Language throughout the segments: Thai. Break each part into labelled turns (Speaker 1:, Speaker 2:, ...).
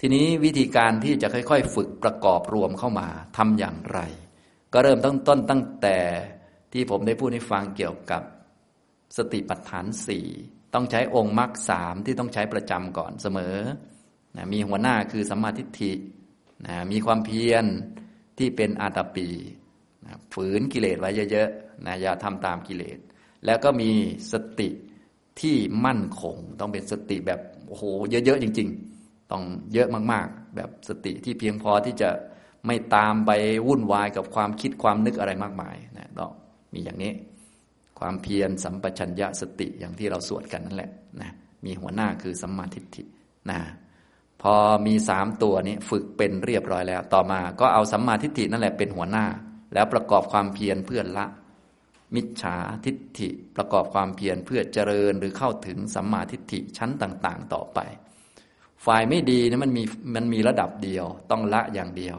Speaker 1: ทีนี้วิธีการที่จะค่อย ๆ ฝึกประกอบรวมเข้ามาทำอย่างไร ก็เริ่มต้นต้นตั้งแต่ที่ผมได้พูดให้ฟังเกี่ยวกับสติปัฏฐานสี่ต้องใช้องค์มรรคสามที่ต้องใช้ประจำก่อนเสมอนะมีหัวหน้าคือสัมมาทิฏฐินะมีความเพียรที่เป็นอาตปีนะฝืนกิเลสไว้เยอะๆนะอย่าทำตามกิเลส แล้วก็มีสติที่มั่นคง ต้องเป็นสติแบบโอ้โหเยอะๆจริง ๆ ต้องเยอะมากๆ แบบสติที่เพียงพอที่จะไม่ตามไปวุ่นวายกับความคิดความนึกอะไรมากมายนะต้องมีอย่างนี้ ความเพียรสัมปชัญญะสติอย่างที่เราสวดกันนั่นแหละนะมีหัวหน้าคือสัมมาทิฏฐินะพอมีสามตัวนี้ฝึกเป็นเรียบร้อยแล้ว ต่อมาก็เอาสัมมาทิฏฐินั่นแหละเป็นหัวหน้า แล้วประกอบความเพียรเพื่อละ มิจฉาทิฏฐิประกอบความเพียรเพื่อเจริญหรือเข้าถึงสัมมาทิฏฐิชั้นต่าง ๆ ต่อไป ฝ่ายไม่ดีนะมันมีมันมีระดับเดียว ต้องละอย่างเดียว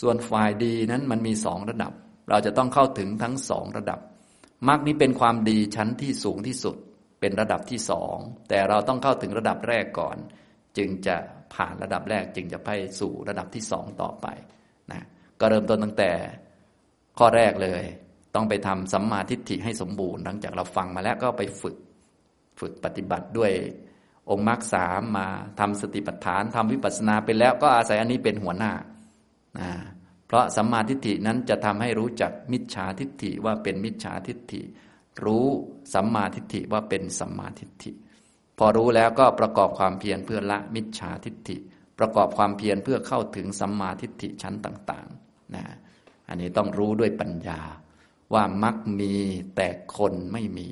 Speaker 1: ส่วนฝ่ายดีนั้นมันมีสองระดับ เราจะต้องเข้าถึงทั้งสองระดับมรรคนี้เป็นความดีชั้นที่สูงที่สุด เป็นระดับที่สองแต่เราต้องเข้าถึงระดับแรกก่อน จึงจะผ่านระดับแรกจึงจะไปสู่ระดับที่สองต่อไปนะก็เริ่มต้นตั้งแต่ข้อแรกเลย ต้องไปทำสัมมาทิฏฐิให้สมบูรณ์ หลังจากเราฟังมาแล้วก็ไปฝึก ฝึกปฏิบัติด้วย องค์มรรคสามมาทำสติปัฏฐานทำวิปัสสนาไปแล้วก็อาศัยอันนี้เป็นหัวหน้านะเพราะสัมมาทิฏฐินั้นจะทำให้รู้จักมิจฉาทิฏฐิว่าเป็นมิจฉาทิฏฐิ รู้สัมมาทิฏฐิว่าเป็นสัมมาทิฏฐิ พอรู้แล้วก็ประกอบความเพียรเพื่อละมิจฉาทิฏฐิ ประกอบความเพียรเพื่อเข้าถึงสัมมาทิฏฐิชั้นต่างๆนะอันนี้ต้องรู้ด้วยปัญญาว่ามักมีแต่คนไม่มี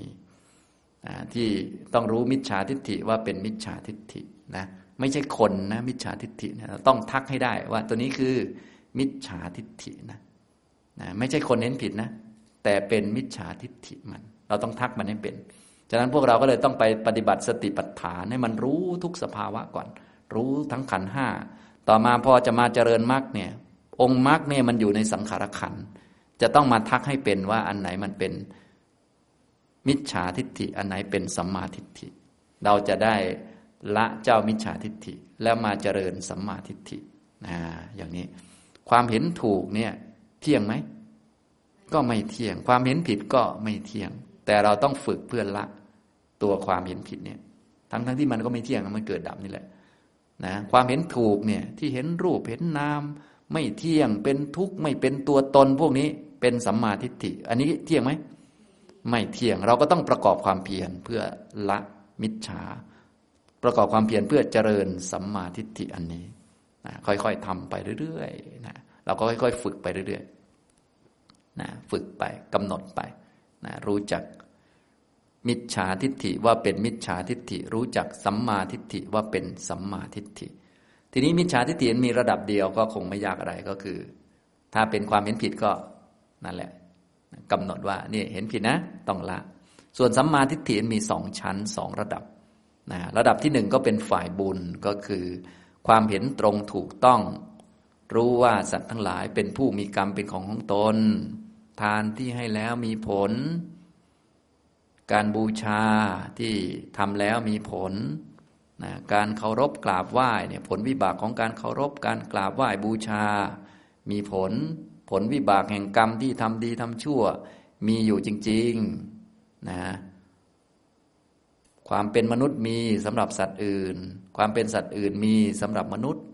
Speaker 1: ที่ต้องรู้มิจฉาทิฏฐิว่าเป็นมิจฉาทิฏฐินะไม่ใช่คนนะมิจฉาทิฏฐินะต้องทักให้ได้ว่าตัวนี้คือมิจฉาทิฏฐินะนะไม่ใช่คนเน้นผิดนะ แต่เป็นมิจฉาทิฏฐิมัน เราต้องทักมันให้เป็นฉะนั้นพวกเราก็เลยต้องไปปฏิบัติสติปัฏฐานให้มันรู้ทุกสภาวะก่อน รู้ทั้งขันห้าต่อมาพอจะมาเจริญมรรคเนี่ยองค์มรรคเนี่ยมันอยู่ในสังขารขันจะต้องมาทักให้เป็นว่าอันไหนมันเป็น มิจฉาทิฏฐิอันไหนเป็นสัมมาทิฏฐิ เราจะได้ละเจ้ามิจฉาทิฏฐิแล้วมาเจริญสัมมาทิฏฐินะอย่างนี้ ความเห็นถูกเนี่ยเที่ยงไหมก็ไม่เที่ยง ความเห็นผิดก็ไม่เที่ยง แต่เราต้องฝึกเพื่อละตัวความเห็นผิดเนี่ย ทั้งทั้งที่มันก็ไม่เที่ยงมันเกิดดับนี่แหละนะความเห็นถูกเนี่ยที่เห็นรูปเห็นนามไม่เที่ยงเป็นทุกข์ไม่เป็นตัวตนพวกนี้เป็นสัมมาทิฏฐิ อันนี้เที่ยงไหม ไม่เที่ยง เราก็ต้องประกอบความเพียรเพื่อละมิจฉา ประกอบความเพียรเพื่อเจริญสัมมาทิฏฐิอันนี้นะค่อยๆทำไปเรื่อยๆนะเราก็ค่อยๆ ฝึกไปเรื่อยๆนะฝึกไปกำหนดไปนะรู้จักมิจฉาทิฏฐิว่าเป็นมิจฉาทิฏฐิ รู้จักสัมมาทิฏฐิว่าเป็นสัมมาทิฏฐิ ทีนี้มิจฉาทิฏฐิมีระดับเดียวก็คงไม่ยากอะไรก็คือ ถ้าเป็นความเห็นผิดก็นั่นแหละ กำหนดว่านี่เห็นผิดนะต้องละ ส่วนสัมมาทิฏฐิมีสองชั้นสองระดับนะระดับที่หนึ่งก็เป็นฝ่ายบุญก็คือ ความเห็นตรงถูกต้อง รู้ว่าสัตว์ทั้งหลายเป็นผู้มีกรรมเป็นของของตน ทานที่ให้แล้วมีผล การบูชาที่ทำแล้วมีผลนะการเคารพกราบไหว้เนี่ยผลวิบากของการเคารพการกราบไหว้บูชา มีผล ผลวิบากแห่งกรรมที่ทำดีทำชั่ว มีอยู่จริงๆนะความเป็นมนุษย์มีสำหรับสัตว์อื่น ความเป็นสัตว์อื่นมีสำหรับมนุษย์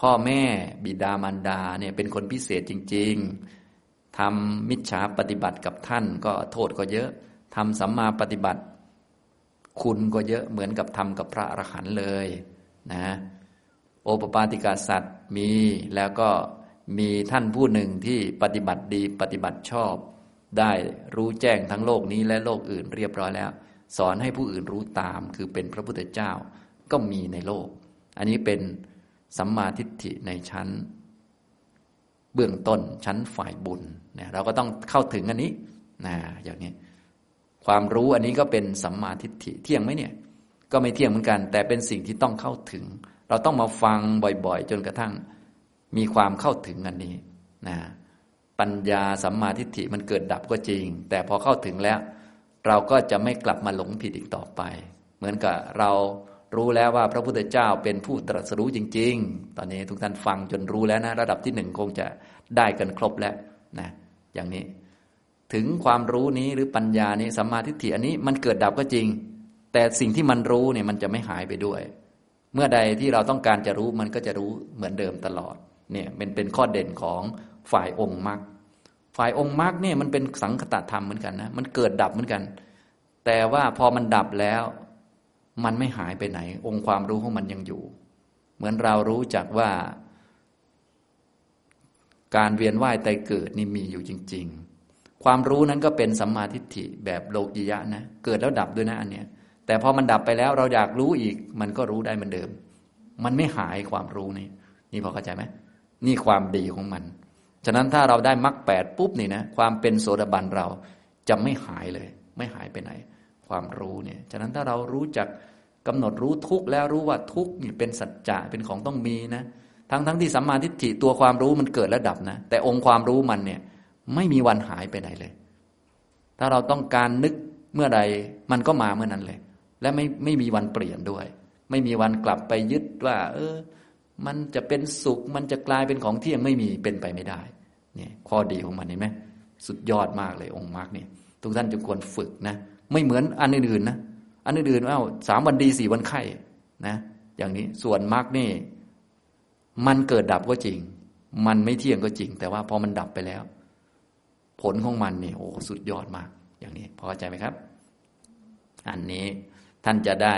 Speaker 1: พ่อแม่บิดามารดาเนี่ยเป็นคนพิเศษจริง ๆทำมิจฉาปฏิบัติกับท่านก็โทษก็เยอะทำสัมมาปฏิบัติ คุณก็เยอะเหมือนกับทำกับพระอรหันต์เลยนะโอปปาติกาสัตว์มีแล้วก็ มีท่านผู้หนึ่งที่ปฏิบัติดีปฏิบัติชอบ ได้รู้แจ้งทั้งโลกนี้และโลกอื่นเรียบร้อยแล้ว สอนให้ผู้อื่นรู้ตาม คือเป็นพระพุทธเจ้าก็มีในโลก อันนี้เป็นสัมมาทิฏฐิในชั้น เบื้องต้นชั้นฝ่ายบุญเนี่ยเราก็ต้องเข้าถึงอันนี้นะอย่างนี้ ความรู้อันนี้ก็เป็นสัมมาทิฏฐิเที่ยงไหมเนี่ย ก็ไม่เที่ยงเหมือนกัน แต่เป็นสิ่งที่ต้องเข้าถึง เราต้องมาฟังบ่อยๆ จนกระทั่ง มีความเข้าถึงอันนี้นะปัญญาสัมมาทิฏฐิมันเกิดดับก็จริง แต่พอเข้าถึงแล้ว เราก็จะไม่กลับมาหลงผิดอีกต่อไป เหมือนกับเรารู้แล้วว่าพระพุทธเจ้าเป็นผู้ตรัสรู้จริง ๆ ตอนนี้ทุกท่านฟังจนรู้แล้วนะ ระดับที่หนึ่งคงจะได้กันครบแล้วนะอย่างนี้ ถึงความรู้นี้หรือปัญญานี้สัมมาทิฏฐิอันนี้มันเกิดดับก็จริง แต่สิ่งที่มันรู้เนี่ยมันจะไม่หายไปด้วย เมื่อใดที่เราต้องการจะรู้มันก็จะรู้เหมือนเดิมตลอด เนี่ยเป็นเป็นข้อเด่นของฝ่ายองค์มรรคฝ่ายองค์มรรคเนี่ยมันเป็นสังคตธรรมเหมือนกันนะมันเกิดดับเหมือนกัน แต่ว่าพอมันดับแล้ว มันไม่หายไปไหน องค์ความรู้ของมันยังอยู่ เหมือนเรารู้จักว่า การเวียนว่ายตายเกิดนี่มีอยู่จริง ๆ ความรู้นั้นก็เป็นสัมมาทิฏฐิแบบโลกิยะนะเกิดแล้วดับด้วยนะอันเนี้ยแต่พอมันดับไปแล้วเราอยากรู้อีก มันก็รู้ได้เหมือนเดิม มันไม่หายความรู้นี่นี่พอเข้าใจไหม นี่ความดีของมัน ฉะนั้นถ้าเราได้มรรคแปดปุ๊บนี่นะความเป็นโสดาบันเราจะไม่หายเลย ไม่หายไปไหน ความรู้เนี่ย ฉะนั้นถ้าเรารู้จักกำหนดรู้ทุกแล้วรู้ว่าทุกนี่เป็นสัจจะเป็นของต้องมีนะ ทั้งทั้งที่สัมมาทิฏฐิตัวความรู้มันเกิดและดับนะ แต่องค์ความรู้มันเนี่ยไม่มีวันหายไปไหนเลย ถ้าเราต้องการนึกเมื่อใดมันก็มาเมื่อนั้นเลย และไม่ไม่มีวันเปลี่ยนด้วย ไม่มีวันกลับไปยึดว่า เออ มันจะเป็นสุข มันจะกลายเป็นของเที่ยงไม่มีเป็นไปไม่ได้ เนี่ย ข้อดีของมันเห็นไหมสุดยอดมากเลยองค์มรรคนี่ทุกท่านจึงควรฝึกนะ ไม่เหมือนอันอื่นๆนะอันอื่นๆว่าสามวันดีสี่วันไข้นะ อย่างนี้ส่วนมรรคนี่ มันเกิดดับก็จริง มันไม่เที่ยงก็จริง แต่ว่าพอมันดับไปแล้ว ผลของมันนี่โอ้สุดยอดมาก อย่างนี้พอเข้าใจไหมครับ อันนี้ท่านจะได้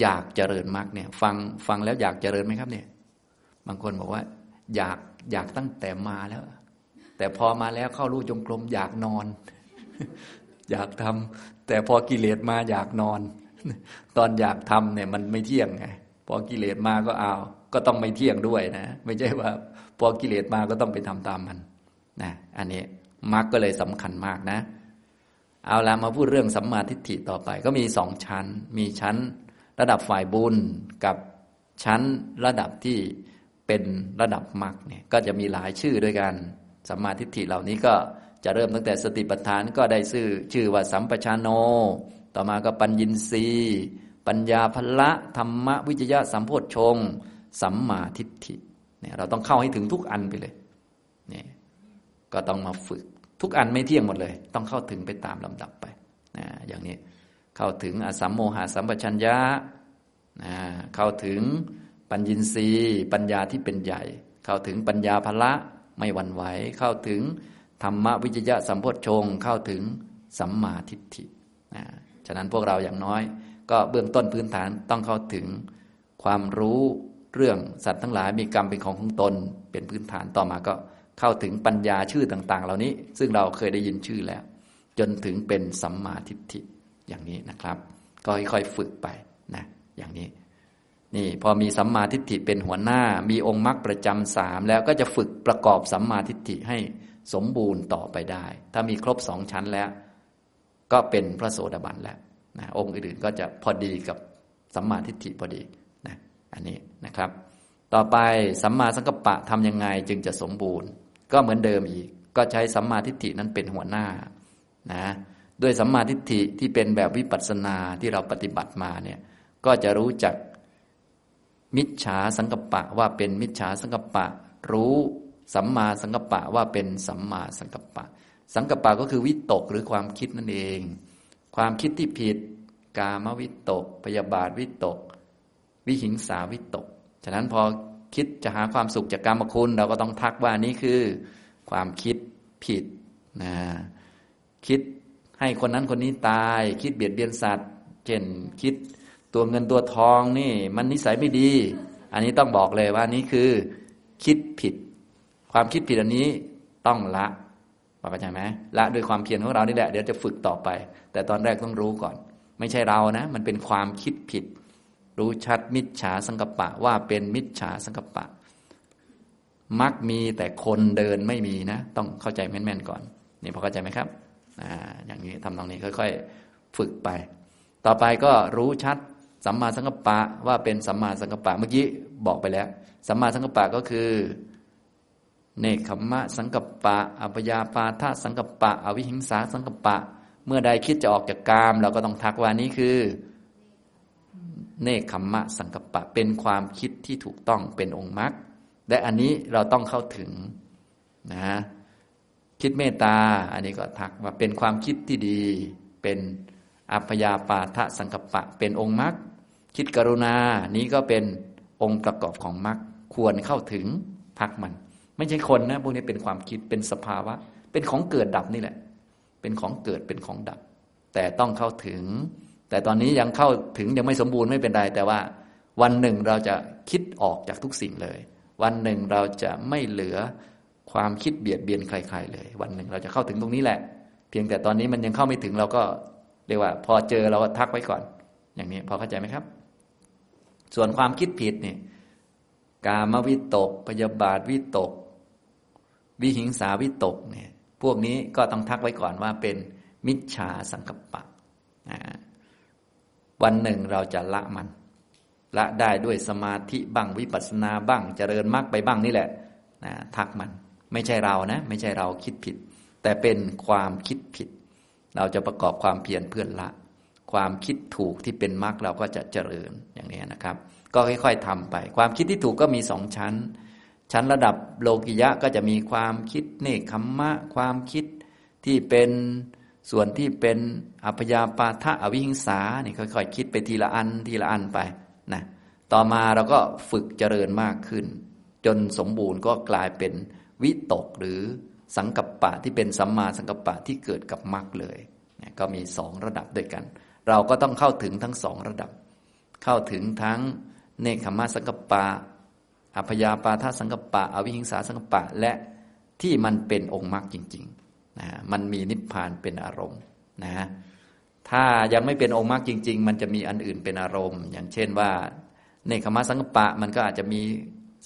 Speaker 1: อยากเจริญมรรคเนี่ย ฟังฟังแล้วอยากเจริญไหมครับเนี่ย บางคนบอกว่า อยากอยากตั้งแต่มาแล้ว แต่พอมาแล้วเข้ารู้จงกรมอยากนอน อยากทำแต่พอกิเลสมาอยากนอน ตอนอยากทำเนี่ยมันไม่เที่ยงไงพอกิเลสมาก็เอาก็ต้องไม่เที่ยงด้วยนะ ไม่ใช่ว่า พอกิเลสมาก็ต้องไปทำตามมันนะอันนี้มรรคก็เลยสำคัญมากนะ เอาละมาพูดเรื่องสัมมาทิฏฐิต่อไป ก็มีสองชั้น มีชั้น ระดับฝ่ายบุญกับชั้นระดับที่ เป็นระดับมรรคเนี่ยก็จะมีหลายชื่อด้วยกันสัมมาทิฏฐิเหล่านี้ก็จะเริ่มตั้งแต่สติปัฏฐานก็ได้ชื่อชื่อว่าสัมปชานโน ต่อมาก็ปัญญินรีปัญญาพละธรรมวิจยะสัมโพชฌงสัมมาทิฏฐิเนี่ยเราต้องเข้าให้ถึงทุกอันไปเลยเนี่ยก็ต้องมาฝึกทุกอันไม่เที่ยงหมดเลย ต้องเข้าถึงไปตามลำดับไปนะอย่างนี้เข้าถึงอสัมโมหะสัมปชัญญะนะเข้าถึง ปัญญินทรีย์ปัญญาที่เป็นใหญ่ เข้าถึงปัญญาภละไม่หวั่นไหว เข้าถึงธรรมวิจยะสัมโพชฌงเข้าถึงสัมมาทิฏฐินะฉะนั้นพวกเราอย่างน้อย ก็เบื้องต้นพื้นฐานต้องเข้าถึงความรู้เรื่องสัตว์ทั้งหลายมีกรรมเป็นของของตนเป็นพื้นฐานต่อมาก็เข้าถึงปัญญาชื่อต่าง ๆ เหล่านี้ ซึ่งเราเคยได้ยินชื่อแล้ว จนถึงเป็นสัมมาทิฏฐิอย่างนี้นะครับ ก็ค่อยๆฝึกไปนะอย่างนี้ นี่พอมีสัมมาทิฏฐิเป็นหัวหน้า มีองค์มรรคประจำสามแล้วก็จะฝึกประกอบสัมมาทิฏฐิให้สมบูรณ์ต่อไปได้ ถ้ามีครบสองชั้นแล้ว ก็เป็นพระโสดาบันแล้วนะองค์อื่นๆก็จะพอดีกับสัมมาทิฏฐิพอดีนะอันนี้นะครับ ต่อไปสัมมาสังกัปปะทำยังไงจึงจะสมบูรณ์ ก็เหมือนเดิมอีก ก็ใช้สัมมาทิฏฐินั้นเป็นหัวหน้านะด้วยสัมมาทิฏฐิที่เป็นแบบวิปัสสนาที่เราปฏิบัติมาเนี่ยก็จะรู้จัก มิจฉาสังกปะว่าเป็นมิจฉาสังกปะ รู้สัมมาสังกปะว่าเป็นสัมมาสังกปะ สังกปะก็คือวิตกหรือความคิดนั่นเอง ความคิดที่ผิด กามวิตก พยาบาทวิตก วิหิงสาวิตก ฉะนั้นพอคิดจะหาความสุขจากกรรมคุณ เราก็ต้องทักว่านี่คือ ความคิดผิดนะคิดให้คนนั้นคนนี้ตาย คิดเบียดเบียนสัตว์ เช่นคิด ตัวเงินตัวทองนี่ มันนิสัยไม่ดี อันนี้ต้องบอกเลยว่านี่คือ คิดผิด ความคิดผิดอันนี้ต้องละเข้าใจไหมละด้วยความเพียรของเรานี่แหละเดี๋ยวจะฝึกต่อไป แต่ตอนแรกต้องรู้ก่อน ไม่ใช่เรานะ มันเป็นความคิดผิด รู้ชัดมิจฉาสังกปะ ว่าเป็นมิจฉาสังกปะ มักมีแต่คนเดินไม่มีนะ ต้องเข้าใจแม่นๆก่อน นี่พอเข้าใจไหมครับออย่างนี้ทำตรงนี้ค่อย ๆ ฝึกไป ต่อไปก็รู้ชัด สัมมาสังกัปปะว่าเป็นสัมมาสังกัปปะเมื่อกี้บอกไปแล้ว สัมมาสังกัปปะก็คือเนคขมะสังกัปปะ อัปยาปาทะสังกัปปะ อวิหิงสาสังกัปปะ เมื่อใดคิดจะออกจากกาม เราก็ต้องทักว่านี้คือ เนคขมมะสังกปะ เป็นความคิดที่ถูกต้องเป็นองค์มรรคและอันนี้เราต้องเข้าถึงนะคิดเมตตา อันนี้ก็ทักว่าเป็นความคิดที่ดี เป็นอัพยาปาทะสังกปะ เป็นองค์มรรค คิดกรุณานี้ก็เป็นองค์ประกอบของมรรคควรเข้าถึงพักมัน ไม่ใช่คนนะพวกนี้เป็นความคิดเป็นสภาวะ เป็นของเกิดดับนี่แหละ เป็นของเกิดเป็นของดับ แต่ต้องเข้าถึง แต่ตอนนี้ยังเข้าถึงยังไม่สมบูรณ์ไม่เป็นไรแต่ว่า วันหนึ่งเราจะคิดออกจากทุกสิ่งเลย วันหนึ่งเราจะไม่เหลือความคิดเบียดเบียนใครๆเลย วันหนึ่งเราจะเข้าถึงตรงนี้แหละ เพียงแต่ตอนนี้มันยังเข้าไม่ถึงเราก็เรียกว่า พอเจอเราก็ทักไว้ก่อน อย่างนี้พอเข้าใจไหมครับ ส่วนความคิดผิดเนี่ยกามวิตก พยาบาทวิตก วิหิงสาวิตกเนี่ยพวกนี้ก็ต้องทักไว้ก่อนว่าเป็นมิจฉาสังกัปปะวันหนึ่งเราจะละมัน ละได้ด้วยสมาธิบ้างวิปัสสนาบ้างเจริญมรรคไปบ้างนี่แหละนะทักมัน ไม่ใช่เรานะ ไม่ใช่เราคิดผิด แต่เป็นความคิดผิด เราจะประกอบความเพียรเพื่อนละ ความคิดถูกที่เป็นมรรคเราก็จะเจริญอย่างนี้นะครับ ก็ค่อยๆทำไป ความคิดที่ถูกก็มีสองชั้น ชั้นระดับโลกิยะก็จะมีความคิดเนคขมมะ ความคิดที่เป็นส่วนที่เป็นอัพยาปาทะอวิหิงสานี่ค่อยๆคิดไปทีละอันทีละอันไปนะต่อมาเราก็ฝึกเจริญมากขึ้น จนสมบูรณ์ก็กลายเป็นวิตกหรือสังกัปปะที่เป็นสัมมาสังกัปปะที่เกิดกับมรรคเลยก็มีสองระดับด้วยกัน เราก็ต้องเข้าถึงทั้งสองระดับ เข้าถึงทั้งเนคขมาสังกปะอัพยาปาทาสังกปะ อวิหิงสาสังกปะ และที่มันเป็นองค์มรรคจริงๆนะมันมีนิพพานเป็นอารมณ์นะ ถ้ายังไม่เป็นองค์มรรคจริง ๆ มันจะมีอันอื่นเป็นอารมณ์ อย่างเช่นว่า เนคขมาสังกปะมันก็อาจจะมี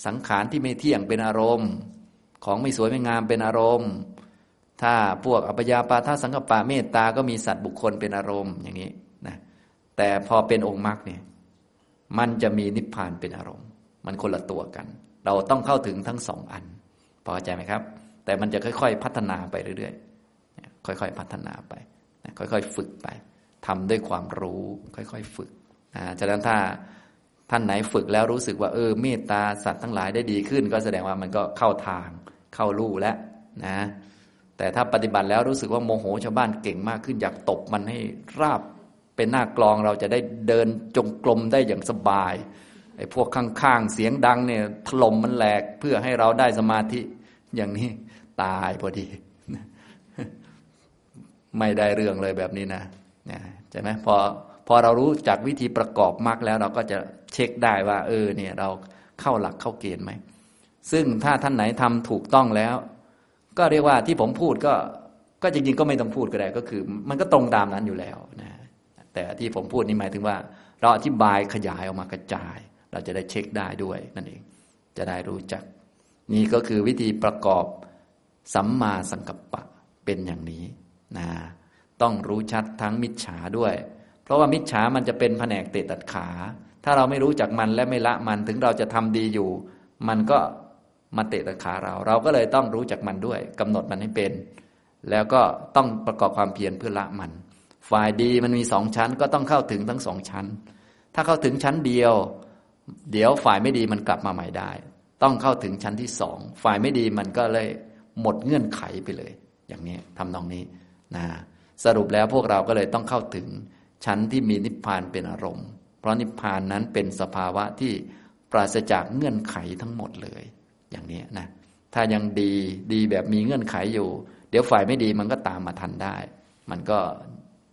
Speaker 1: สังขารที่ไม่เที่ยงเป็นอารมณ์ ของไม่สวยไม่งามเป็นอารมณ์ ถ้าพวกอัพยาปาทาสังกปะเมตตาก็มีสัตว์บุคคลเป็นอารมณ์อย่างนี้ แต่พอเป็นองค์มรรคเนี่ยมันจะมีนิพพานเป็นอารมณ์ มันคนละตัวกัน เราต้องเข้าถึงทั้งสองอัน พอใจไหมครับ แต่มันจะค่อย ๆ พัฒนาไปเรื่อยๆ ค่อยๆ พัฒนาไป ค่อยๆ ฝึกไปทำด้วยความรู้ ค่อยๆ ฝึกนะฉะนั้นถ้าท่านไหนฝึกแล้วรู้สึกว่าเออเมตตาสัตว์ทั้งหลายได้ดีขึ้น ก็แสดงว่ามันก็เข้าทางเข้าลู่แล้วนะ แต่ถ้าปฏิบัติแล้วรู้สึกว่าโมโหชาวบ้านเก่งมากขึ้นอยากตบมันให้ราบ เป็นหน้ากลองเราจะได้เดินจงกรมได้อย่างสบายไอ้พวกข้างๆเสียงดังเนี่ยถล่มมันแหลกเพื่อให้เราได้สมาธิอย่างนี้ตายพอดี ไม่ได้เรื่องเลยแบบนี้นะใช่ไหมพอพอเรารู้จักวิธีประกอบมรรคแล้วเราก็จะเช็คได้ว่า เออเนี่ยเราเข้าหลักเข้าเกณฑ์ไหม ซึ่งถ้าท่านไหนทำถูกต้องแล้ว ก็เรียกว่าที่ผมพูดก็ก็จริงๆก็ไม่ต้องพูดก็ได้ก็คือ มันก็ตรงตามนั้นอยู่แล้วนะ แต่ที่ผมพูดนี่หมายถึงว่า เราอธิบายขยายออกมากระจาย เราจะได้เช็คได้ด้วยนั่นเอง จะได้รู้จัก นี่ก็คือวิธีประกอบสัมมาสังกัปปะเป็นอย่างนี้นะต้องรู้ชัดทั้งมิจฉาด้วย เพราะว่ามิจฉามันจะเป็นแผนกเตะตัดขา ถ้าเราไม่รู้จักมันและไม่ละมันถึงเราจะทำดีอยู่ มันก็มาเตะตัดขาเรา เราก็เลยต้องรู้จักมันด้วยกำหนดมันให้เป็น แล้วก็ต้องประกอบความเพียรเพื่อละมัน ฝ่ายดีมันมีสองชั้น ก็ต้องเข้าถึงทั้งสองชั้น ถ้าเข้าถึงชั้นเดียว เดี๋ยวฝ่ายไม่ดีมันกลับมาใหม่ได้ ต้องเข้าถึงชั้นที่สองฝ่ายไม่ดีมันก็เลยหมดเงื่อนไขไปเลย อย่างนี้ทำนองนี้นะสรุปแล้วพวกเราก็เลยต้องเข้าถึงชั้นที่มีนิพพานเป็นอารมณ์ เพราะนิพพานนั้นเป็นสภาวะที่ปราศจากเงื่อนไขทั้งหมดเลย อย่างนี้นะถ้ายังดีดีแบบมีเงื่อนไขอยู่ เดี๋ยวฝ่ายไม่ดีมันก็ตามมาทันได้ มันก็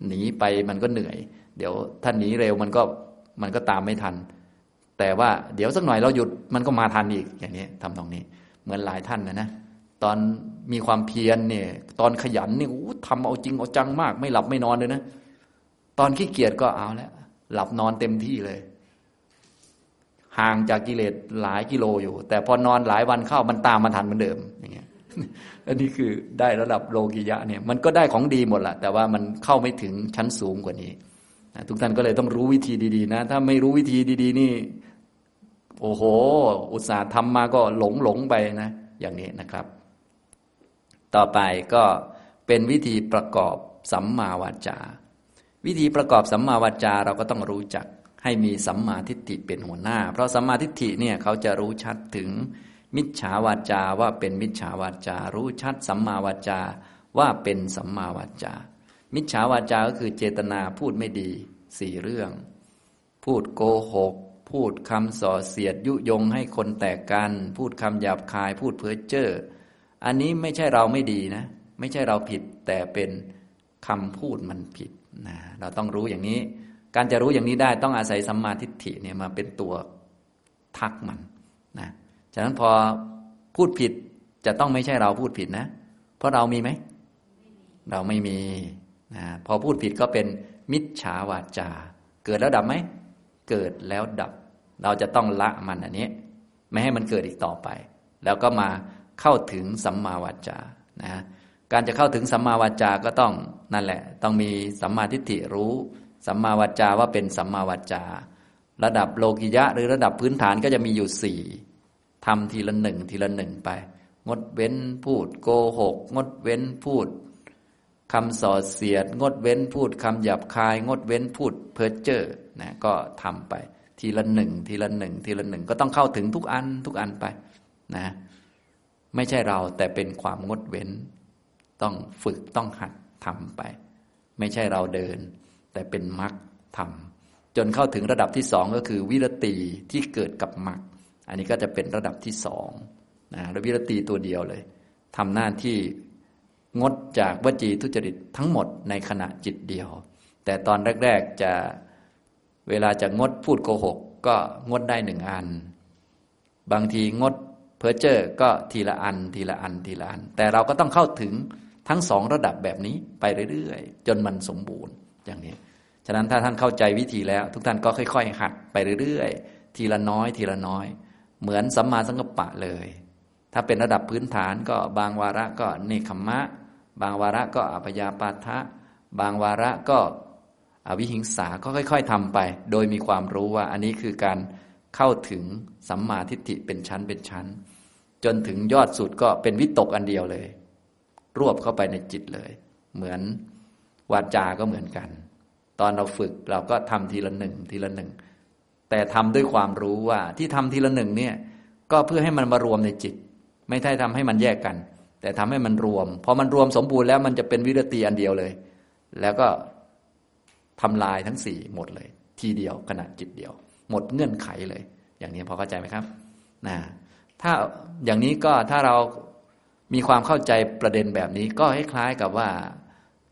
Speaker 1: หนีไปมันก็เหนื่อย เดี๋ยวถ้าหนีเร็วมันก็มันก็ตามไม่ทัน แต่ว่าเดี๋ยวสักหน่อยเราหยุดมันก็มาทันอีกอย่างนี้ทำตรงนี้ เหมือนหลายท่านนะนะตอนมีความเพียรเนี่ยตอนขยันเนี่ยทำเอาจริงเอาจังมาก ไม่หลับไม่นอนเลยนะตอนขี้เกียจก็เอาแล้วหลับนอนเต็มที่เลย ห่างจากกิเลสหลายกิโลอยู่ แต่พอนอนหลายวันเข้ามันตามมาทันเหมือนเดิม อันนี้คือได้ระดับโลกิยะเนี่ยมันก็ได้ของดีหมดละแต่ว่ามันเข้าไม่ถึงชั้นสูงกว่านี้ทุกท่านก็เลยต้องรู้วิธีดีๆนะ ถ้าไม่รู้วิธีดีๆนี่ โอ้โห อุตส่าห์ทำมาก็หลงหลงไปนะ อย่างนี้นะครับ ต่อไปก็เป็นวิธีประกอบสัมมาวาจา วิธีประกอบสัมมาวาจาเราก็ต้องรู้จักให้มีสัมมาทิฏฐิเป็นหัวหน้า เพราะสัมมาทิฏฐิเนี่ยเขาจะรู้ชัดถึง มิจฉาวาจาว่าเป็นมิจฉาวาจา รู้ชัดสัมมาวาจาว่าเป็นสัมมาวาจา มิจฉาวาจา ก็คือเจตนาพูดไม่ดีสี่เรื่อง พูดโกหก พูดคำส่อเสียดยุยงให้คนแตกกัน พูดคำหยาบคาย พูดเพ้อเจ้อ อันนี้ไม่ใช่เราไม่ดีนะ ไม่ใช่เราผิดแต่เป็นคำพูดมันผิดนะเราต้องรู้อย่างนี้ การจะรู้อย่างนี้ได้ต้องอาศัยสัมมาทิฏฐิเนี่ยมาเป็นตัวทักมันนะ ฉะนั้นพอพูดผิดจะต้องไม่ใช่เราพูดผิดนะ เพราะเรามีไหม เราไม่มีนะพอพูดผิดก็เป็นมิจฉาวาจา เกิดแล้วดับไหม เกิดแล้วดับ เราจะต้องละมันอันนี้ ไม่ให้มันเกิดอีกต่อไป แล้วก็มาเข้าถึงสัมมาวาจานะการจะเข้าถึงสัมมาวาจา ก็ต้องนั่นแหละ ต้องมีสัมมาทิฏฐิรู้ สัมมาวาจาว่าเป็นสัมมาวาจา ระดับโลกิยะ หรือระดับพื้นฐานก็จะมีอยู่สี่ ทำทีละหนึ่งทีละหนึ่งไป งดเว้นพูดโกหก งดเว้นพูดคำส่อเสียด งดเว้นพูดคำหยาบคาย งดเว้นพูดเพ้อเจ้อนะก็ทำไป ทีละหนึ่งทีละหนึ่งทีละหนึ่งก็ต้องเข้าถึงทุกอันทุกอันไปนะไม่ใช่เราแต่เป็นความงดเว้น ต้องฝึกต้องหัดทำไป ไม่ใช่เราเดิน แต่เป็นมรรคทำจนเข้าถึงระดับที่สองก็คือวิรตีที่เกิดกับมรรค อันนี้ก็จะเป็นระดับที่สองนะแล้ววิรตีตัวเดียวเลยทำหน้าที่งดจากวจีทุจริตทั้งหมดในขณะจิตเดียว แต่ตอนแรก ๆจะเวลาจะงดพูดโกหก ก็งดได้หนึ่งอัน บางทีงดเพอเจอร์ก็ทีละอันทีละอันทีละอัน แต่เราก็ต้องเข้าถึงทั้งสองระดับแบบนี้ไปเรื่อยๆ จนมันสมบูรณ์อย่างนี้ ฉะนั้นถ้าท่านเข้าใจวิธีแล้ว ทุกท่านก็ค่อย ๆ หัดไปเรื่อยๆ ทีละน้อย ทีละน้อย เหมือนสัมมาสังกัปปะเลย ถ้าเป็นระดับพื้นฐานก็บางวาระก็เนคขมะ บางวาระก็อภยาปาทะ บางวาระก็อวิหิงสาก็ค่อย ๆทำไป โดยมีความรู้ว่าอันนี้คือการเข้าถึงสัมมาทิฏฐิเป็นชั้นเป็นชั้น จนถึงยอดสุดก็เป็นวิตกอันเดียวเลย รวบเข้าไปในจิตเลย เหมือนวาจาก็เหมือนกัน ตอนเราฝึกเราก็ทำทีละหนึ่งทีละหนึ่ง แต่ทำด้วยความรู้ว่าที่ทำทีละหนึ่งเนี่ยก็เพื่อให้มันมารวมในจิต ไม่ใช่ทำให้มันแยกกัน แต่ทำให้มันรวมพอมันรวมสมบูรณ์แล้วมันจะเป็นวิรตีอันเดียวเลย แล้วก็ทำลายทั้งสี่หมดเลย ทีเดียวขณะจิตเดียว หมดเงื่อนไขเลย อย่างนี้พอเข้าใจไหมครับนะถ้าอย่างนี้ก็ถ้าเรามีความเข้าใจประเด็นแบบนี้ก็คล้ายๆกับว่า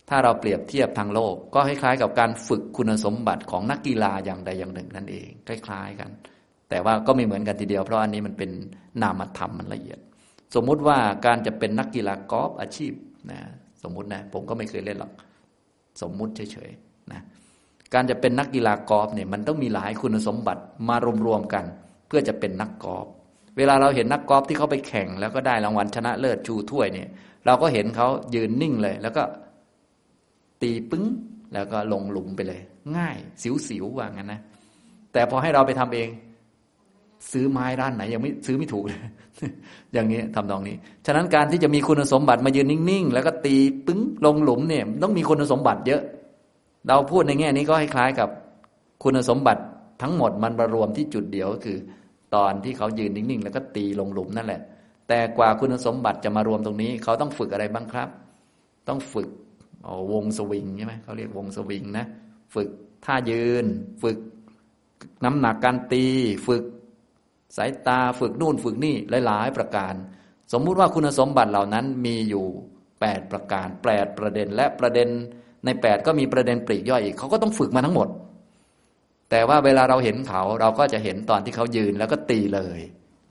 Speaker 1: ถ้าเราเปรียบเทียบทางโลก ก็คล้ายๆกับการฝึกคุณสมบัติของนักกีฬาอย่างใดอย่างหนึ่งนั่นเอง คล้าย ๆกัน แต่ว่าก็ไม่เหมือนกันทีเดียวเพราะอันนี้มันเป็นนามธรรมมันละเอียด สมมุติว่าการจะเป็นนักกีฬากอล์ฟอาชีพนะสมมุตินะผมก็ไม่เคยเล่นหรอกสมมุติเฉยๆนะการจะเป็นนักกีฬากอล์ฟเนี่ยมันต้องมีหลายคุณสมบัติมารวมๆกัน เพื่อจะเป็นนักกอล์ฟเวลาเราเห็นนักกอล์ฟที่เขาไปแข่ง แล้วก็ได้รางวัลชนะเลิศชูถ้วยเนี่ย เราก็เห็นเขายืนนิ่งเลย แล้วก็ ตีปึ้ง แล้วก็ลงหลุมไปเลย ง่ายสิวๆว่างั้นนะ แต่พอให้เราไปทำเอง ซื้อไม้ร้านไหน ยังไม่ซื้อไม่ถูกเลยอย่างนี้ทำตรงนี้ ฉะนั้นการที่จะมีคุณสมบัติมายืนนิ่งๆ แล้วก็ตีปึ้งลงหลุมเนี่ย ต้องมีคุณสมบัติเยอะ เราพูดในแง่นี้ก็คล้ายๆกับคุณสมบัติทั้งหมดมันประรวมที่จุดเดียวก็คือ ตอนที่เขายืนนิ่งๆ แล้วก็ตีลงหลุมนั่นแหละ แต่กว่าคุณสมบัติจะมารวมตรงนี้ เขาต้องฝึกอะไรบ้างครับ ต้องฝึก วงสวิงใช่ไหมเขาเรียกวงสวิงนะ ฝึกท่ายืน ฝึกน้ำหนักการตี ฝึกสายตาฝึกนู่นฝึกนี่หลาย ๆ ประการ สมมุติว่าคุณสมบัติเหล่านั้นมีอยู่แปดประการแปดประเด็นและประเด็นในแปดก็มีประเด็นปลีกย่อยอีกเขาก็ต้องฝึกมาทั้งหมด แต่ว่าเวลาเราเห็นเขาเราก็จะเห็นตอนที่เขายืนแล้วก็ตีเลย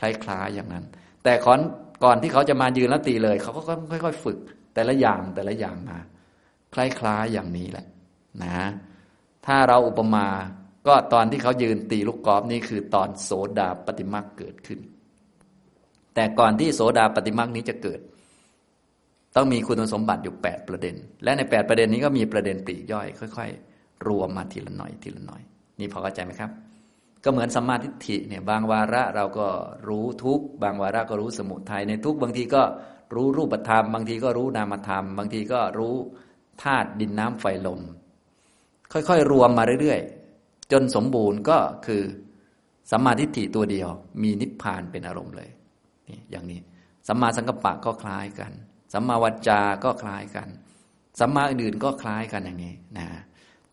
Speaker 1: คล้ายๆอย่างนั้น แต่ก่อนก่อนที่เขาจะมายืนแล้วตีเลย เขาก็ค่อยๆฝึก แต่ละอย่างแต่ละอย่างมา คล้ายๆอย่างนี้แหละนะถ้าเราอุปมาก็ตอนที่เขายืนตีลูกกอล์ฟนี่คือตอนโสดาปฏิมาเกิดขึ้น แต่ก่อนที่โสดาปฏิมานี้จะเกิด ต้องมีคุณสมบัติอยู่แปดประเด็น และในแปดประเด็นนี้ก็มีประเด็นปลีกย่อย ค่อย ๆ รวมมาทีละหน่อยทีละหน่อย นี่พอเข้าใจไหมครับ ก็เหมือนสัมมาทิฏฐิเนี่ยบางวาระเราก็รู้ทุกบางวาระก็รู้สมุทัยในทุกบางทีก็รู้รูปธรรม บางทีก็รู้นามธรรม บางทีก็รู้ ธาตุดินน้ำไฟลม ค่อยๆ รวมมาเรื่อยๆ จนสมบูรณ์ก็คือสัมมาทิฏฐิตัวเดียว มีนิพพานเป็นอารมณ์เลยนี่อย่างนี้สัมมาสังกัปปะก็คล้ายกันสัมมาวจาก็คล้ายกันสัมมาอื่นๆก็คล้ายกันอย่างนี้นะ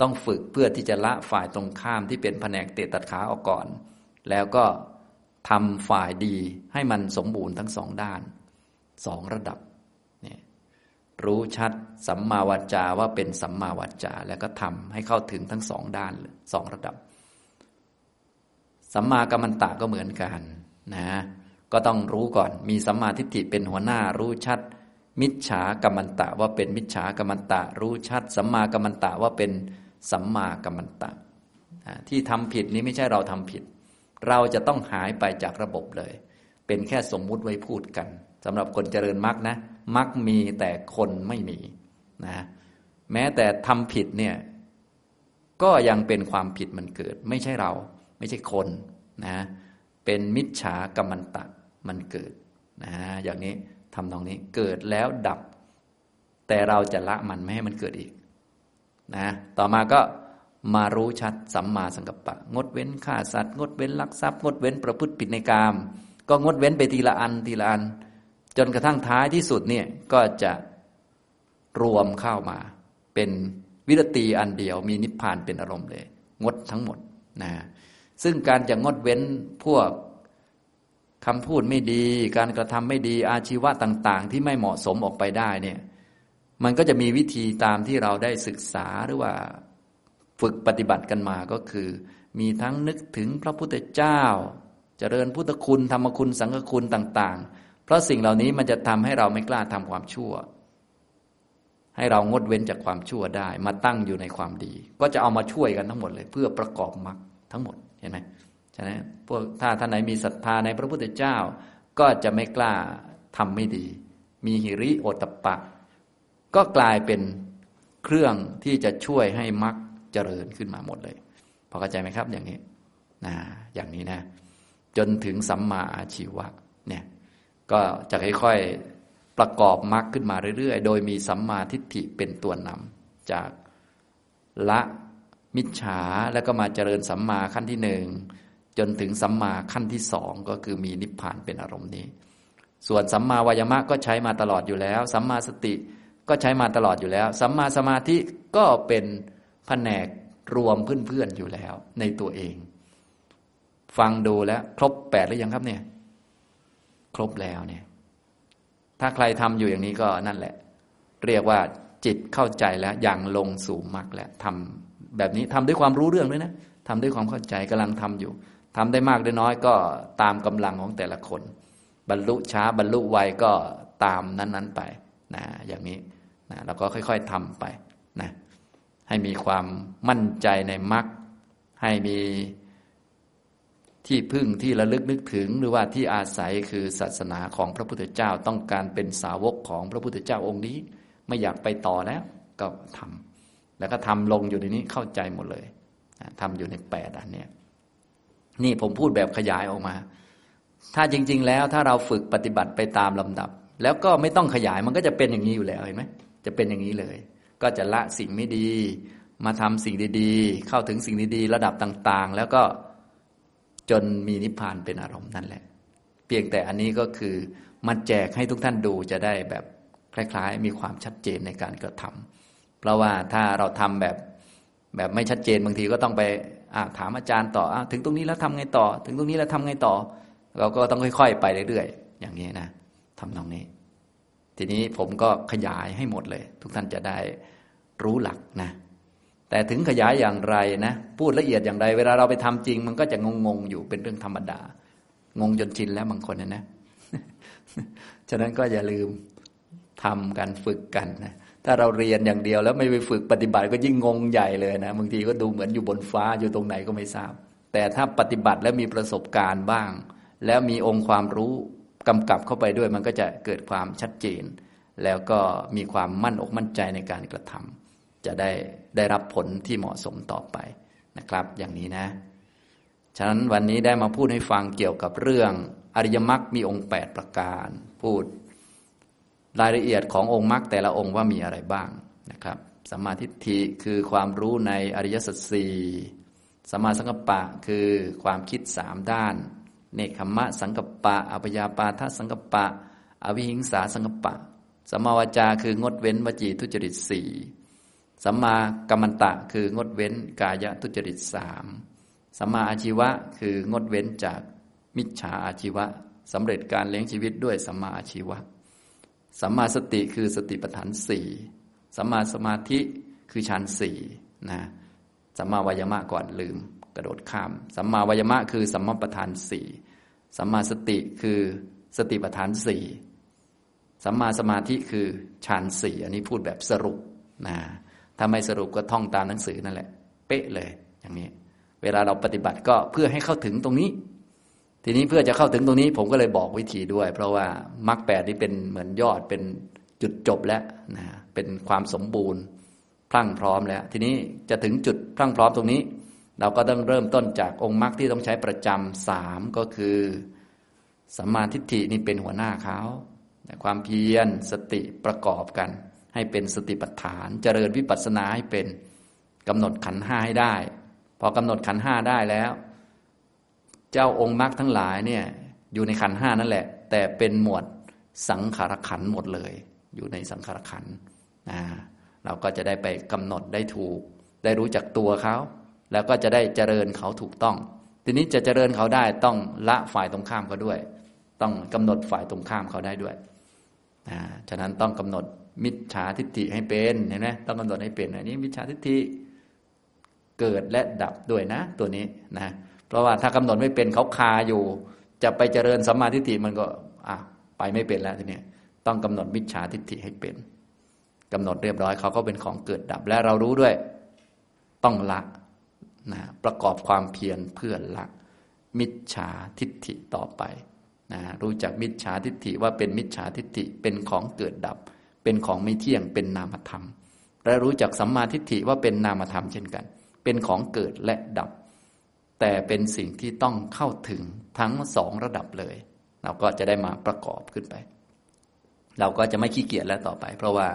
Speaker 1: ต้องฝึกเพื่อที่จะละฝ่ายตรงข้ามที่เป็นแผนกเตะตัดขาออกก่อน แล้วก็ทำฝ่ายดีให้มันสมบูรณ์ทั้งสองด้านสองระดับ รู้ชัดสัมมาวจาว่าเป็นสัมมาวจา แล้วก็ทำให้เข้าถึงทั้งสองด้านสองระดับ สัมมากัมมันตะก็เหมือนกันนะก็ต้องรู้ก่อนมีสัมมาทิฏฐิเป็นหัวหน้ารู้ชัด มิจฉากัมมันตะว่าเป็นมิจฉากัมมันตะ รู้ชัด สัมมากัมมันตะว่าเป็นสัมมากัมมันตะที่ทำผิดนี้ไม่ใช่เราทำผิด เราจะต้องหายไปจากระบบเลย เป็นแค่สมมุติไว้พูดกัน สำหรับคนเจริญมรรคนะมรรคมีแต่คนไม่มีนะแม้แต่ทำผิดเนี่ยก็ยังเป็นความผิดมันเกิด ไม่ใช่เราไม่ใช่คนนะเป็นมิจฉากัมมันตะมันเกิดนะอย่างนี้ทำนองนี้เกิดแล้วดับ แต่เราจะละมันไม่ให้มันเกิดอีกนะต่อมาก็มารู้ชัดสัมมาสังกัปปะ งดเว้นฆ่าสัตว์ งดเว้นลักทรัพย์ งดเว้นประพฤติผิดในกาม ก็งดเว้นไปทีละอันทีละอัน จนกระทั่งท้ายที่สุดเนี่ยก็จะรวมเข้ามา เป็นวิรตีอันเดียว มีนิพพานเป็นอารมณ์เลย งดทั้งหมดนะซึ่งการจะงดเว้นพวกคำพูดไม่ดี การกระทำไม่ดีอาชีวะต่าง ๆ ที่ไม่เหมาะสมออกไปได้เนี่ยมันก็จะมีวิธีตามที่เราได้ศึกษาหรือว่าฝึกปฏิบัติกันมาก็คือ มีทั้งนึกถึงพระพุทธเจ้าเจริญพุทธคุณ ธรรมคุณสังฆคุณต่าง ๆ เพราะสิ่งเหล่านี้มันจะทำให้เราไม่กล้าทำความชั่ว ให้เรางดเว้นจากความชั่วได้ มาตั้งอยู่ในความดี ก็จะเอามาช่วยกันทั้งหมดเลย เพื่อประกอบมรรคทั้งหมดเห็นไหมฉะนั้นพวกถ้าท่านไหนมีศรัทธาในพระพุทธเจ้า ก็จะไม่กล้าทำไม่ดี มีหิริโอตปะ ก็กลายเป็นเครื่องที่จะช่วยให้มรรคเจริญขึ้นมาหมดเลยพอเข้าใจไหมครับอย่างนี้นะอย่างนี้นะ จนถึงสัมมาอาชีวะเนี่ย ก็จะค่อยๆประกอบมรรคขึ้นมาเรื่อยๆ โดยมีสัมมาทิฏฐิเป็นตัวนำจากละมิจฉาแล้วก็มาเจริญสัมมาขั้นที่หนึ่งจนถึงสัมมาขั้นที่สองก็คือมีนิพพานเป็นอารมณ์นี้ ส่วนสัมมาวายมะก็ใช้มาตลอดอยู่แล้ว สัมมาสติก็ใช้มาตลอดอยู่แล้ว สัมมาสมาธิก็เป็นแผนกรวมเพื่อนๆอยู่แล้วในตัวเอง ฟังดูแล้ว ครบแปดหรือยังครับเนี่ย รบแล้วเนี่ย ถ้าใครทำอยู่อย่างนี้ก็นั่นแหละ เรียกว่าจิตเข้าใจแล้วอย่างลงสู่มรรคแล้วทำแบบนี้ทำด้วยความรู้เรื่องด้วยนะทำด้วยความเข้าใจกำลังทำอยู่ทำได้มากได้น้อยก็ตามกำลังของแต่ละคน บรรลุช้าบรรลุไวก็ตามนั้น ๆไปนะอย่างนี้นะเราก็ค่อยๆทำไปนะให้มีความมั่นใจในมรรคให้มี ที่พึ่งที่ระลึกนึกถึง หรือว่าที่อาศัยคือศาสนาของพระพุทธเจ้าต้องการเป็นสาวกของพระพุทธเจ้าองค์นี้ ไม่อยากไปต่อแล้วก็ทำแล้วก็ทำลงอยู่ในนี้เข้าใจหมดเลยทำอยู่ในแปดอันเนี้ยนี่ผมพูดแบบขยายออกมา ถ้าจริง ๆ แล้วถ้าเราฝึกปฏิบัติไปตามลำดับ แล้วก็ไม่ต้องขยายมันก็จะเป็นอย่างนี้อยู่แล้วเห็นไหมจะเป็นอย่างนี้เลย ก็จะละสิ่งไม่ดี มาทำสิ่งดีๆ เข้าถึงสิ่งดีๆ ระดับต่างๆ แล้วก็ จนมีนิพพานเป็นอารมณ์นั่นแหละ เพียงแต่อันนี้ก็คือมาแจกให้ทุกท่านดูจะได้แบบคล้ายๆ มีความชัดเจนในการกระทำเพราะว่าถ้าเราทำแบบแบบไม่ชัดเจนบางทีก็ต้องไปถามอาจารย์ต่ออถึงตรงนี้แล้วทำไงต่อ ถึงตรงนี้แล้วทำไงต่อ เราก็ต้องค่อยๆ ไปเรื่อยๆ อย่างนี้นะทำตรงนี้ ทีนี้ผมก็ขยายให้หมดเลย ทุกท่านจะได้รู้หลักนะ แต่ถึงขยายอย่างไรนะพูดละเอียดอย่างไร เวลาเราไปทำจริง มันก็จะงงๆอยู่เป็นเรื่องธรรมดา งงจนชินแล้วบางคนนะนะฉะนั้นก็อย่าลืมทำกันฝึกกันนะถ้าเราเรียนอย่างเดียวแล้วไม่ไปฝึกปฏิบัติก็ยิ่งงงใหญ่เลยนะบางทีก็ดูเหมือนอยู่บนฟ้าอยู่ตรงไหนก็ไม่ทราบ แต่ถ้าปฏิบัติแล้วมีประสบการณ์บ้าง แล้วมีองค์ความรู้กำกับเข้าไปด้วยมันก็จะเกิดความชัดเจน แล้วก็มีความมั่นอกมั่นใจในการกระทำ จะได้ได้รับผลที่เหมาะสมต่อไปนะครับ อย่างนี้นะ ฉะนั้นวันนี้ได้มาพูดให้ฟังเกี่ยวกับเรื่องอริยมรรคมีองค์ 8 ประการ พูดรายละเอียดขององค์มรรคแต่ละองค์ว่ามีอะไรบ้างนะครับสัมมาทิฏฐิคือความรู้ในอริยสัจสี่สัมมาสังกัปปะคือความคิดสามด้าน เนคขมะสังกัปปะอภยาปาทสังกัปปะ อวิหิงสาสังกัปปะสัมมาวจาคืองดเว้นวจีทุจริตสี่ สัมมากัมมันตะคืองดเว้นกายทุจริตสามสัมมาอาชีวะคืองดเว้นจากมิจฉาอาชีวะสำเร็จการเลี้ยงชีวิตด้วยสัมมาอาชีวะสัมมาสติคือสติปัฏฐานสี่สัมมาสมาธิคือฌานสี่นะสัมมาวายมะก่อนลืม กระโดดข้าม สัมมาวายมะคือสัมมาประธานสี่สัมมาสติคือสติปัฏฐานสี่สัมมาสมาธิคือฌานสี่อันนี้พูดแบบสรุปนะ ถ้าไม่สรุปก็ท่องตามหนังสือนั่นแหละ เป๊ะเลย อย่างนี้ เวลาเราปฏิบัติก็เพื่อให้เข้าถึงตรงนี้ ทีนี้เพื่อจะเข้าถึงตรงนี้ ผมก็เลยบอกวิธีด้วย เพราะว่ามรรคแปดนี่เป็นเหมือนยอดเป็นจุดจบแล้วนะเป็นความสมบูรณ์พรั่งพร้อมแล้ว ทีนี้จะถึงจุดพรั่งพร้อมตรงนี้ เราก็ต้องเริ่มต้นจากองค์มรรคที่ต้องใช้ประจำสามก็คือสัมมาทิฏฐินี่เป็นหัวหน้าเขาความเพียรสติประกอบกัน ให้เป็นสติปัฏฐาน เจริญวิปัสสนาให้เป็นกำหนดขันห้าให้ได้ พอกำหนดขันห้าได้แล้ว เจ้าองค์มรรคทั้งหลายเนี่ยอยู่ในขันห้านั่นแหละ แต่เป็นหมวดสังขารขันหมดเลย อยู่ในสังขารขันนะเราก็จะได้ไปกำหนดได้ถูก ได้รู้จักตัวเขา แล้วก็จะได้เจริญเขาถูกต้อง ทีนี้จะเจริญเขาได้ต้องละฝ่ายตรงข้ามเขาด้วย ต้องกำหนดฝ่ายตรงข้ามเขาได้ด้วยนะฉะนั้นต้องกำหนด มิจฉาทิฏฐิให้เป็นเห็นไหมต้องกำหนดให้เป็นอันนี้มิจฉาทิฏฐิเกิดและดับด้วยนะ ตัวนี้นะเพราะว่าถ้ากำหนดไม่เป็นเขาคาอยู่ จะไปเจริญสัมมาทิฏฐิมันก็อะไปไม่เป็นแล้วทีนี้ต้องกำหนดมิจฉาทิฏฐิให้เป็นกำหนดเรียบร้อยเขาก็เป็นของเกิดดับและเรารู้ด้วย ต้องละนะประกอบความเพียรเพื่อละมิจฉาทิฏฐิต่อไปนะรู้จักมิจฉาทิฏฐิว่าเป็นมิจฉาทิฏฐิเป็นของเกิดดับ เป็นของไม่เที่ยงเป็นนามธรรม และรู้จักสัมมาทิฏฐิว่าเป็นนามธรรมเช่นกัน เป็นของเกิดและดับ แต่เป็นสิ่งที่ต้องเข้าถึงทั้งสองระดับเลย เราก็จะได้มาประกอบขึ้นไป เราก็จะไม่ขี้เกียจแล้วต่อไป เพราะว่า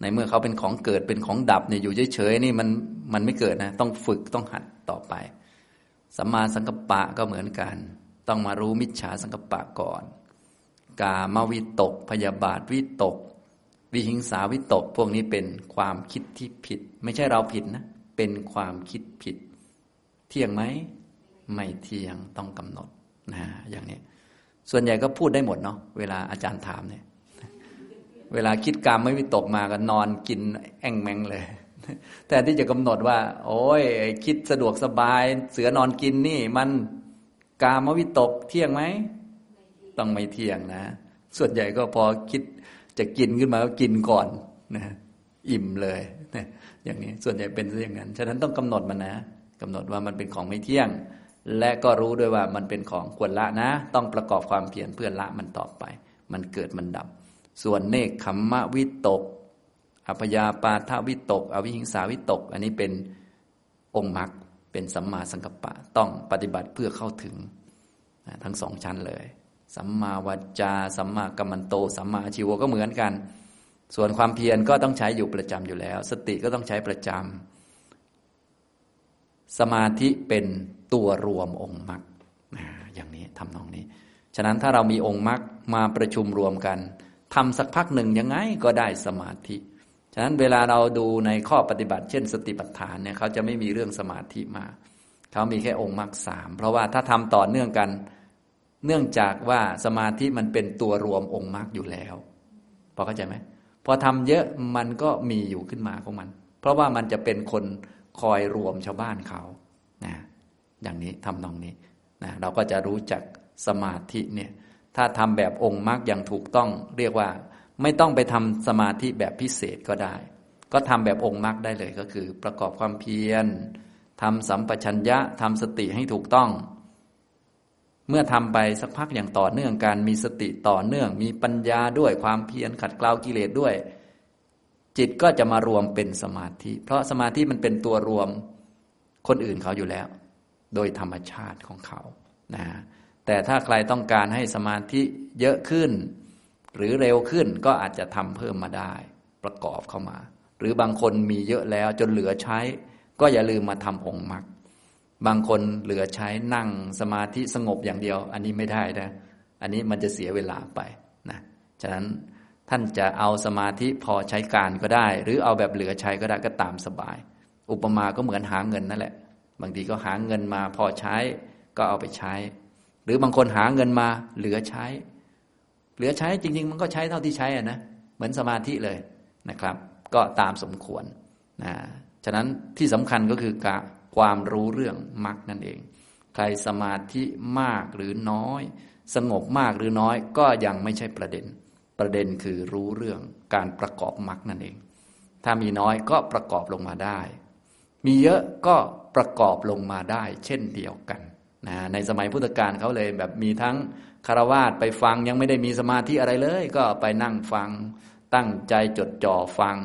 Speaker 1: ในเมื่อเขาเป็นของเกิดเป็นของดับเนี่ยอยู่เฉยๆนี่มันมันไม่เกิดนะ ต้องฝึกต้องหัดต่อไปสัมมาสังกัปปะก็เหมือนกัน ต้องมารู้มิจฉาสังกัปปะก่อน กามวิตก พยาบาทวิตก วิหิงสาวิตก พวกนี้เป็นความคิดที่ผิด ไม่ใช่เราผิดนะ เป็นความคิดผิด เที่ยงไหม ไม่เที่ยงต้องกำหนดนะอย่างนี้ ส่วนใหญ่ก็พูดได้หมดเนาะเวลาอาจารย์ถามเนี่ย เวลาคิดกรรมไม่วิตกมาก็นอนกินแอ่งแมงเลยแต่ที่จะกำหนดว่า โอ้ยคิดสะดวกสบาย เสือนอนกินนี่ มันกามวิตกเที่ยงไหมต้องไม่เที่ยงนะ ส่วนใหญ่ก็พอคิด จะกินขึ้นมาก็กินก่อนนะอิ่มเลยนะอย่างนี้ส่วนใหญ่เป็นอย่างนั้น ฉะนั้นต้องกำหนดมันนะกำหนดว่ามันเป็นของไม่เที่ยง และก็รู้ด้วยว่ามันเป็นของควรละนะ ต้องประกอบความเพียรเพื่อละมันต่อไป มันเกิดมันดับ ส่วนเนคขมมะวิตก อัพยาปาทวิตก อวิหิงสาวิตก อันนี้เป็นองค์มรรคเป็นสัมมาสังกัปปะ ต้องปฏิบัติเพื่อเข้าถึงทั้งสองชั้นเลย สัมมาวจา สัมมากัมมันโต สัมมาชีวก็เหมือนกัน ส่วนความเพียรก็ต้องใช้อยู่ประจำอยู่แล้ว สติก็ต้องใช้ประจำสมาธิเป็นตัวรวมองค์มรรคอย่างนี้ทำนองนี้ ฉะนั้นถ้าเรามีองค์มรรคมาประชุมรวมกันทำสักพักหนึ่งยังไงก็ได้สมาธิ ฉะนั้นเวลาเราดูในข้อปฏิบัติเช่น สติปัฏฐานเนี่ยเขาจะไม่มีเรื่องสมาธิมา เขามีแค่องค์มรรคสามเพราะว่าถ้าทำต่อเนื่องกัน เนื่องจากว่าสมาธิมันเป็นตัวรวมองค์มรรคอยู่แล้ว พอเข้าใจไหมพอทำเยอะมันก็มีอยู่ขึ้นมาของมัน เพราะว่ามันจะเป็นคนคอยรวมชาวบ้านเขานะอย่างนี้ทำนองนี้นะเราก็จะรู้จักสมาธิเนี่ย ถ้าทำแบบองค์มรรคอย่างถูกต้อง เรียกว่า ไม่ต้องไปทำสมาธิแบบพิเศษก็ได้ ก็ทำแบบองค์มรรคได้เลยก็คือ ประกอบความเพียรทำสัมปชัญญะทำสติให้ถูกต้อง เมื่อทำไปสักพักอย่างต่อเนื่องการมีสติต่อเนื่อง มีปัญญาด้วยความเพียรขัดเกลากิเลสด้วย จิตก็จะมารวมเป็นสมาธิ เพราะสมาธิมันเป็นตัวรวมคนอื่นเขาอยู่แล้ว โดยธรรมชาติของเขานะแต่ถ้าใครต้องการให้สมาธิเยอะขึ้น หรือเร็วขึ้นก็อาจจะทำเพิ่มมาได้ ประกอบเข้ามา หรือบางคนมีเยอะแล้วจนเหลือใช้ ก็อย่าลืมมาทำองค์มรรค บางคนเหลือใช้นั่งสมาธิสงบอย่างเดียว อันนี้ไม่ได้นะ อันนี้มันจะเสียเวลาไปนะฉะนั้นท่านจะเอาสมาธิพอใช้การก็ได้ หรือเอาแบบเหลือใช้ก็ได้ก็ตามสบาย อุปมาก็เหมือนหาเงินนั่นแหละ บางทีก็หาเงินมาพอใช้ก็เอาไปใช้ หรือบางคนหาเงินมาเหลือใช้ เหลือใช้จริง ๆ มันก็ใช้เท่าที่ใช้อะนะเหมือนสมาธิเลยนะครับ ก็ตามสมควรนะฉะนั้นที่สำคัญก็คือการ ความรู้เรื่องมรรคนั่นเอง ใครสมาธิมากหรือน้อย สงบมากหรือน้อยก็ยังไม่ใช่ประเด็น ประเด็นคือรู้เรื่องการประกอบมรรคนั่นเอง ถ้ามีน้อยก็ประกอบลงมาได้ มีเยอะก็ประกอบลงมาได้ เช่นเดียวกันนะในสมัยพุทธกาลเขาเลยแบบมีทั้งคารวาสไปฟังยังไม่ได้มีสมาธิอะไรเลย ก็ไปนั่งฟัง ตั้งใจจดจ่อฟัง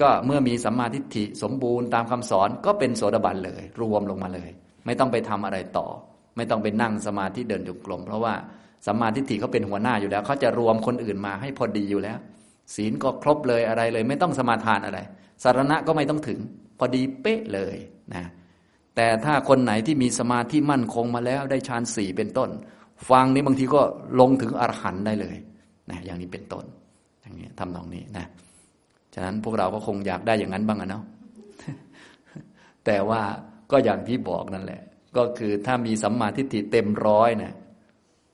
Speaker 1: ก็เมื่อมีสัมมาทิฏฐิสมบูรณ์ตามคำสอนก็เป็นโสดาบันเลย รวมลงมาเลย ไม่ต้องไปทำอะไรต่อ ไม่ต้องไปนั่งสมาธิเดินจงกรมเพราะว่าสัมมาทิฏฐิเขาเป็นหัวหน้าอยู่แล้วเขาจะรวมคนอื่นมาให้พอดีอยู่แล้ว ศีลก็ครบเลยอะไรเลย ไม่ต้องสมาทานอะไร สารณะก็ไม่ต้องถึง พอดีเป๊ะเลยนะแต่ถ้าคนไหนที่มีสมาธิมั่นคงมาแล้วได้ฌานสี่เป็นต้น ฟังนี้บางทีก็ลงถึงอรหันต์ได้เลยนะอย่างนี้เป็นต้นอย่างนี้ทำนองนี้นะ ฉะนั้นพวกเราก็คงอยากได้อย่างนั้นบ้างอะเนาะแต่ว่าก็อย่างที่บอกนั่นแหละ ก็คือถ้ามีสัมมาทิฏฐิเต็มร้อยนะ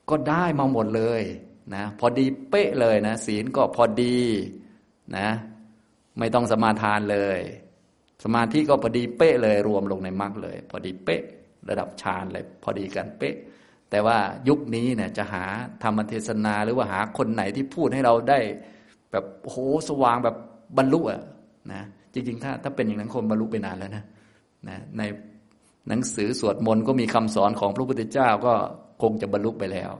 Speaker 1: ก็ได้มาหมดเลยนะพอดีเป๊ะเลยนะศีลก็พอดีนะ ไม่ต้องสมาทานเลย สมาธิก็พอดีเป๊ะเลยรวมลงในมรรคเลย พอดีเป๊ะ ระดับฌานเลย พอดีกันเป๊ะ แต่ว่ายุคนี้เนี่ยจะหาธรรมเทศนาหรือว่าหาคนไหนที่พูดให้เราได้ แบบโหสว่างแบบ บรรลุอะนะจริงๆ ถ้าถ้าเป็นอย่างนั้นคนบรรลุไปนานแล้วนะนะในหนังสือสวดมนต์ก็มีคำสอนของพระพุทธเจ้าก็คงจะบรรลุไปแล้ว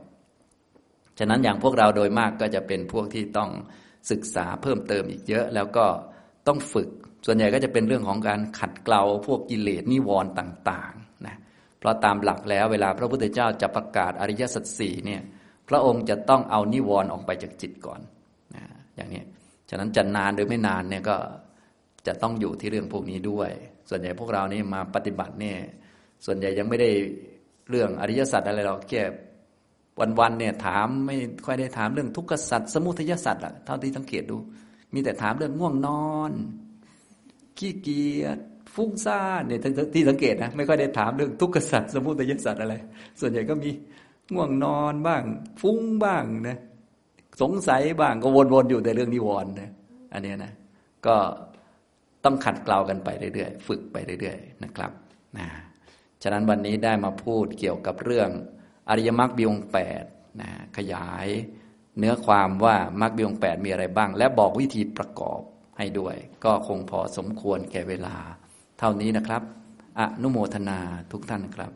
Speaker 1: ฉะนั้นอย่างพวกเราโดยมากก็จะเป็นพวกที่ต้องศึกษาเพิ่มเติมอีกเยอะ แล้วก็ต้องฝึก ส่วนใหญ่ก็จะเป็นเรื่องของการขัดเกลาพวกกิเลสนิวรณ์ต่างๆนะเพราะตามหลักแล้วเวลาพระพุทธเจ้าจะประกาศอริยสัจสี่เนี่ยพระองค์จะต้องเอานิวรณ์ออกไปจากจิตก่อนนะอย่างนี้ ฉะนั้นจะนานหรือไม่นานเนี่ยก็จะต้องอยู่ที่เรื่องพวกนี้ด้วย ส่วนใหญ่พวกเรานี่มาปฏิบัติเนี่ยส่วนใหญ่ยังไม่ได้เรื่องอริยสัจอะไรเราแค่วันๆเนี่ยถามไม่ค่อยได้ถามเรื่องทุกขสัจสมุทัยสัจอะเท่าที่สังเกตดู มีแต่ถามเรื่องง่วงนอน ขี้เกียจฟุ้งซ่านเนี่ยที่สังเกตนะไม่ค่อยได้ถามเรื่องทุกขสัจสมุทัยสัจอะไร ส่วนใหญ่ก็มีง่วงนอนบ้าง ฟุ้งบ้างนะ สงสัยบ้างก็วนๆอยู่แต่เรื่องนิวรณ์นะอันนี้นะก็ต้องขัดเกลากันไปเรื่อยๆ ฝึกไปเรื่อยๆนะครับนะฉะนั้นวันนี้ได้มาพูดเกี่ยวกับเรื่องอริยมรรคบีองแปดนะขยายเนื้อความว่ามรรคบีองแปดมีอะไรบ้าง และบอกวิธีประกอบให้ด้วย ก็คงพอสมควรแก่เวลา เท่านี้นะครับ อนุโมทนาทุกท่านครับ